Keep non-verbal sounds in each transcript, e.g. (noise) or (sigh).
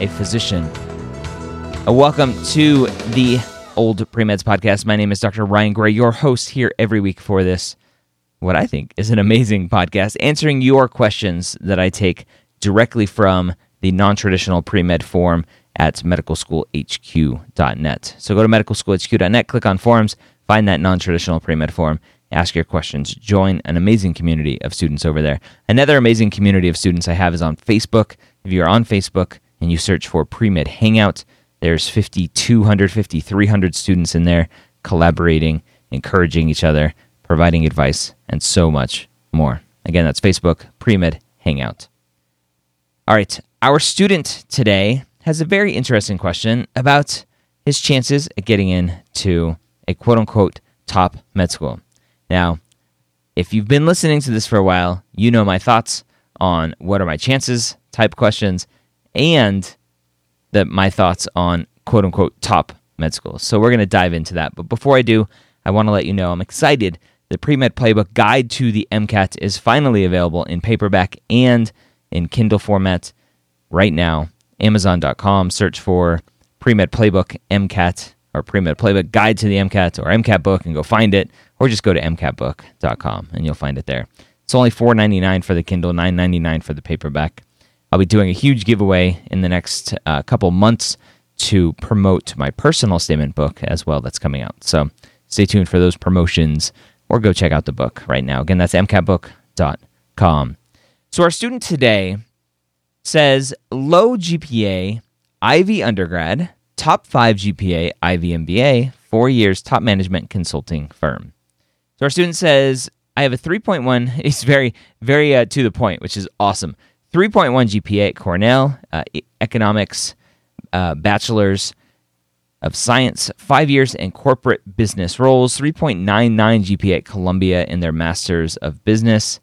a physician. Uh, welcome to the Old Premeds Podcast. My name is Dr. Ryan Gray, your host here every week for this, what I think is an amazing podcast, answering your questions that I take directly from the non traditional pre med form at medicalschoolhq.net. So go to medicalschoolhq.net, click on forums, find that non traditional pre med form, ask your questions, join an amazing community of students over there. Another amazing community of students I have is on Facebook. If you're on Facebook and you search for pre med hangout, there's 5,200, 5,300 students in there collaborating, encouraging each other, providing advice, and so much more. Again, that's Facebook, pre med hangout. All right, our student today has a very interesting question about his chances at getting into a quote unquote top med school. Now, if you've been listening to this for a while, you know my thoughts on what are my chances type questions and the, my thoughts on quote unquote top med schools. So we're going to dive into that. But before I do, I want to let you know I'm excited. The Pre Med Playbook Guide to the MCAT is finally available in paperback and in Kindle format right now. Amazon.com, search for Pre-Med Playbook MCAT or Pre-Med Playbook Guide to the MCAT or MCAT book and go find it, or just go to MCATbook.com and you'll find it there. It's only $4.99 for the Kindle, $9.99 for the paperback. I'll be doing a huge giveaway in the next uh, couple months to promote my personal statement book as well that's coming out. So stay tuned for those promotions or go check out the book right now. Again, that's mcatbook.com. So our student today says low GPA, Ivy undergrad, top 5 GPA, Ivy MBA, 4 years top management consulting firm. So our student says I have a 3.1. (laughs) It's very, very uh, to the point, which is awesome. 3.1 GPA at Cornell, uh, economics, uh, bachelor's of science, five years in corporate business roles, 3.99 GPA at Columbia in their master's of business,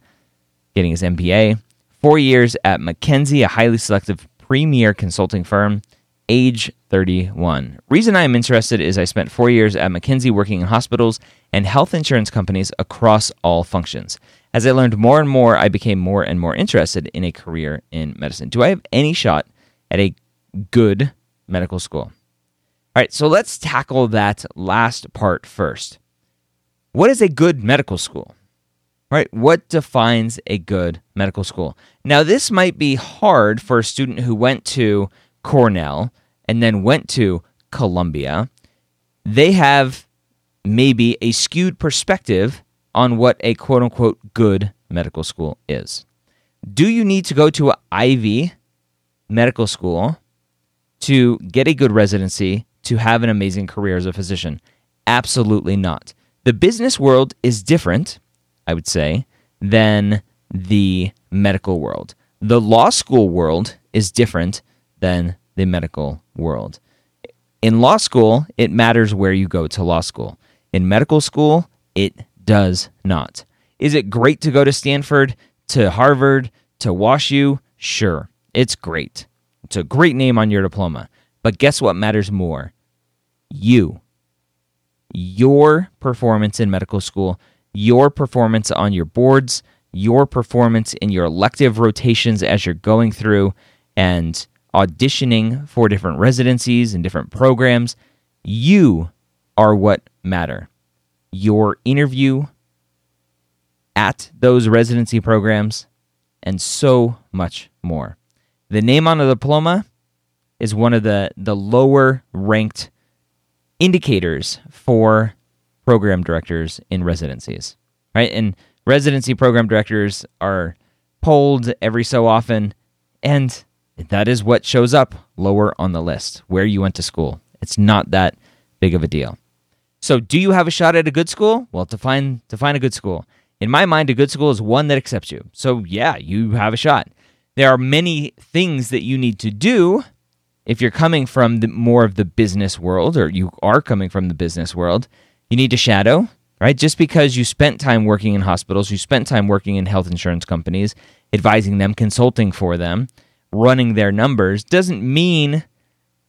getting his MBA, four years at McKinsey, a highly selective premier consulting firm, age 31. Reason I am interested is I spent four years at McKinsey working in hospitals and health insurance companies across all functions. As I learned more and more, I became more and more interested in a career in medicine. Do I have any shot at a good medical school? All right, so let's tackle that last part first. What is a good medical school? right? What defines a good medical school? Now, this might be hard for a student who went to Cornell and then went to Columbia. They have maybe a skewed perspective on what a quote unquote good medical school is. Do you need to go to an Ivy medical school to get a good residency to have an amazing career as a physician? Absolutely not. The business world is different I would say, than the medical world. The law school world is different than the medical world. In law school, it matters where you go to law school. In medical school, it does not. Is it great to go to Stanford, to Harvard, to WashU? Sure, it's great. It's a great name on your diploma. But guess what matters more? You. Your performance in medical school your performance on your boards, your performance in your elective rotations as you're going through and auditioning for different residencies and different programs. You are what matter. Your interview at those residency programs and so much more. The name on a diploma is one of the, the lower ranked indicators for program directors in residencies, right? And residency program directors are polled every so often, and that is what shows up lower on the list where you went to school. It's not that big of a deal. So, do you have a shot at a good school? Well, to find to find a good school, in my mind, a good school is one that accepts you. So, yeah, you have a shot. There are many things that you need to do if you're coming from the, more of the business world or you are coming from the business world, you need to shadow, right? Just because you spent time working in hospitals, you spent time working in health insurance companies, advising them, consulting for them, running their numbers, doesn't mean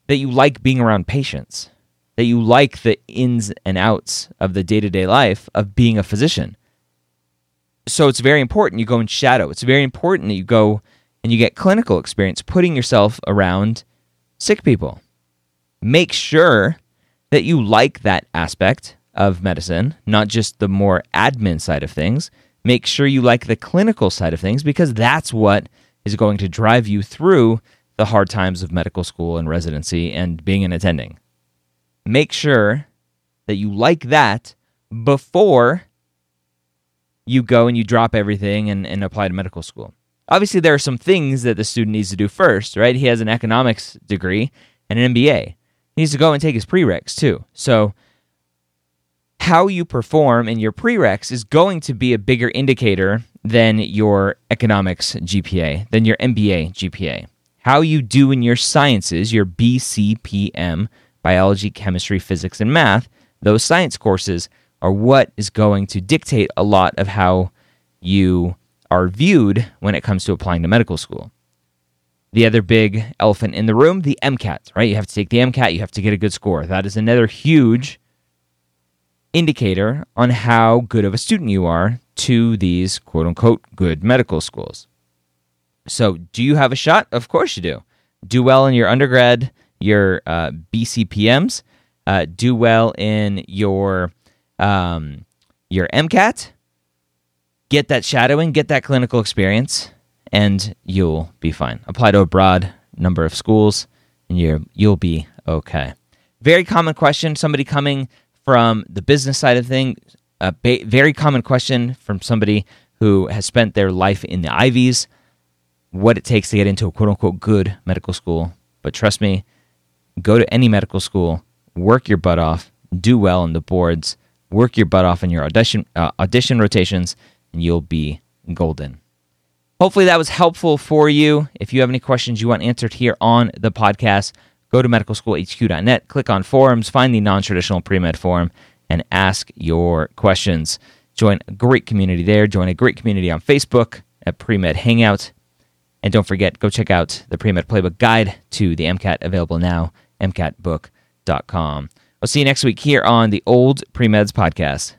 that you like being around patients, that you like the ins and outs of the day to day life of being a physician. So it's very important you go in shadow. It's very important that you go and you get clinical experience putting yourself around sick people. Make sure that you like that aspect of medicine, not just the more admin side of things. Make sure you like the clinical side of things because that's what is going to drive you through the hard times of medical school and residency and being an attending. Make sure that you like that before you go and you drop everything and, and apply to medical school. Obviously, there are some things that the student needs to do first, right? He has an economics degree and an MBA. He needs to go and take his prereqs too. So, how you perform in your prereqs is going to be a bigger indicator than your economics GPA, than your MBA GPA. How you do in your sciences, your BCPM, biology, chemistry, physics, and math, those science courses are what is going to dictate a lot of how you are viewed when it comes to applying to medical school. The other big elephant in the room, the MCAT, right? You have to take the MCAT, you have to get a good score. That is another huge indicator on how good of a student you are to these quote unquote good medical schools. So, do you have a shot? Of course you do. Do well in your undergrad, your uh, BCPMs, uh, do well in your um, your MCAT, get that shadowing, get that clinical experience, and you'll be fine. Apply to a broad number of schools, and you you'll be okay. Very common question. Somebody coming from the business side of things. A ba- very common question from somebody who has spent their life in the Ivies. What it takes to get into a quote unquote good medical school. But trust me, go to any medical school, work your butt off, do well on the boards, work your butt off in your audition uh, audition rotations, and you'll be golden. Hopefully that was helpful for you. If you have any questions you want answered here on the podcast, go to medicalschoolhq.net, click on forums, find the non-traditional pre-med forum, and ask your questions. Join a great community there. Join a great community on Facebook at Pre-Med Hangout. And don't forget, go check out the Pre-Med Playbook Guide to the MCAT available now, mcatbook.com. I'll see you next week here on the Old Pre-Meds Podcast.